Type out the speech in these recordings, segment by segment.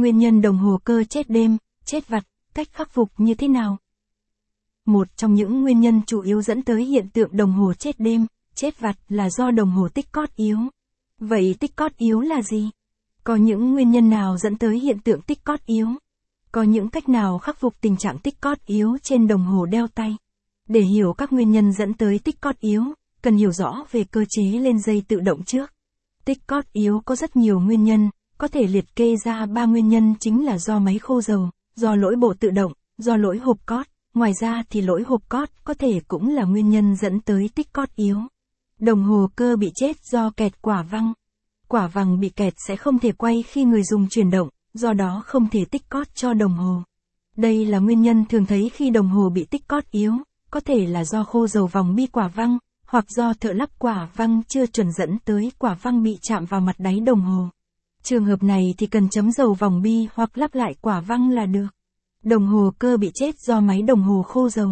Nguyên nhân đồng hồ cơ chết đêm, chết vặt, cách khắc phục như thế nào? Một trong những nguyên nhân chủ yếu dẫn tới hiện tượng đồng hồ chết đêm, chết vặt là do đồng hồ tích cót yếu. Vậy tích cót yếu là gì? Có những nguyên nhân nào dẫn tới hiện tượng tích cót yếu? Có những cách nào khắc phục tình trạng tích cót yếu trên đồng hồ đeo tay? Để hiểu các nguyên nhân dẫn tới tích cót yếu, cần hiểu rõ về cơ chế lên dây tự động trước. Tích cót yếu có rất nhiều nguyên nhân, có thể liệt kê ra ba nguyên nhân chính là do máy khô dầu, do lỗi bộ tự động, do lỗi hộp cót. Ngoài ra thì lỗi hộp cót có thể cũng là nguyên nhân dẫn tới tích cót yếu. Đồng hồ cơ bị chết do kẹt quả văng. Quả vàng bị kẹt sẽ không thể quay khi người dùng chuyển động, do đó không thể tích cót cho đồng hồ. Đây là nguyên nhân thường thấy khi đồng hồ bị tích cót yếu, có thể là do khô dầu vòng bi quả văng, hoặc do thợ lắp quả văng chưa chuẩn dẫn tới quả văng bị chạm vào mặt đáy đồng hồ. Trường hợp này thì cần chấm dầu vòng bi hoặc lắp lại quả văng là được. Đồng hồ cơ bị chết do máy đồng hồ khô dầu.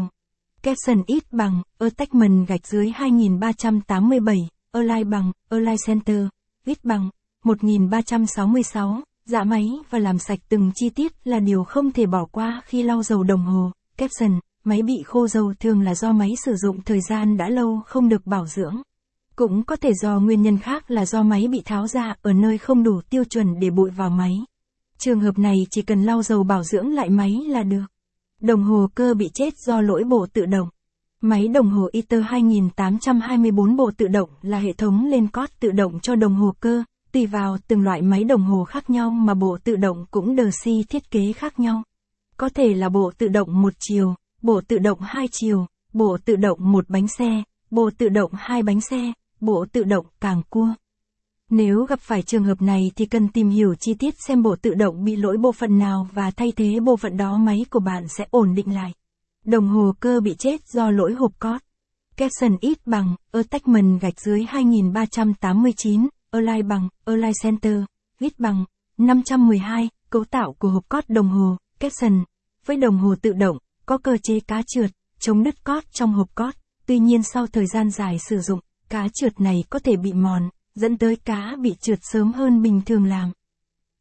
Capson ít bằng, attachment gạch dưới 2387, Align bằng, Align Center, ít bằng, 1366, dạ máy và làm sạch từng chi tiết là điều không thể bỏ qua khi lau dầu đồng hồ. Capson, máy bị khô dầu thường là do máy sử dụng thời gian đã lâu không được bảo dưỡng. Cũng có thể do nguyên nhân khác là do máy bị tháo ra ở nơi không đủ tiêu chuẩn để bụi vào máy. Trường hợp này chỉ cần lau dầu bảo dưỡng lại máy là được. Đồng hồ cơ bị chết do lỗi bộ tự động. Máy đồng hồ ITER 2824 bộ tự động là hệ thống lên cót tự động cho đồng hồ cơ, tùy vào từng loại máy đồng hồ khác nhau mà bộ tự động cũng đờ si thiết kế khác nhau. Có thể là bộ tự động một chiều, bộ tự động hai chiều, bộ tự động một bánh xe, bộ tự động hai bánh xe, bộ tự động càng cua. Nếu gặp phải trường hợp này thì cần tìm hiểu chi tiết xem bộ tự động bị lỗi bộ phận nào và thay thế bộ phận đó máy của bạn sẽ ổn định lại. Đồng hồ cơ bị chết do lỗi hộp cót. Capson ít bằng, attachment gạch dưới 2389, Align bằng, Align Center, ít bằng, 512, cấu tạo của hộp cót đồng hồ, Capson. Với đồng hồ tự động, có cơ chế cá trượt, chống đứt cót trong hộp cót. Tuy nhiên sau thời gian dài sử dụng, cá trượt này có thể bị mòn, dẫn tới cá bị trượt sớm hơn bình thường làm.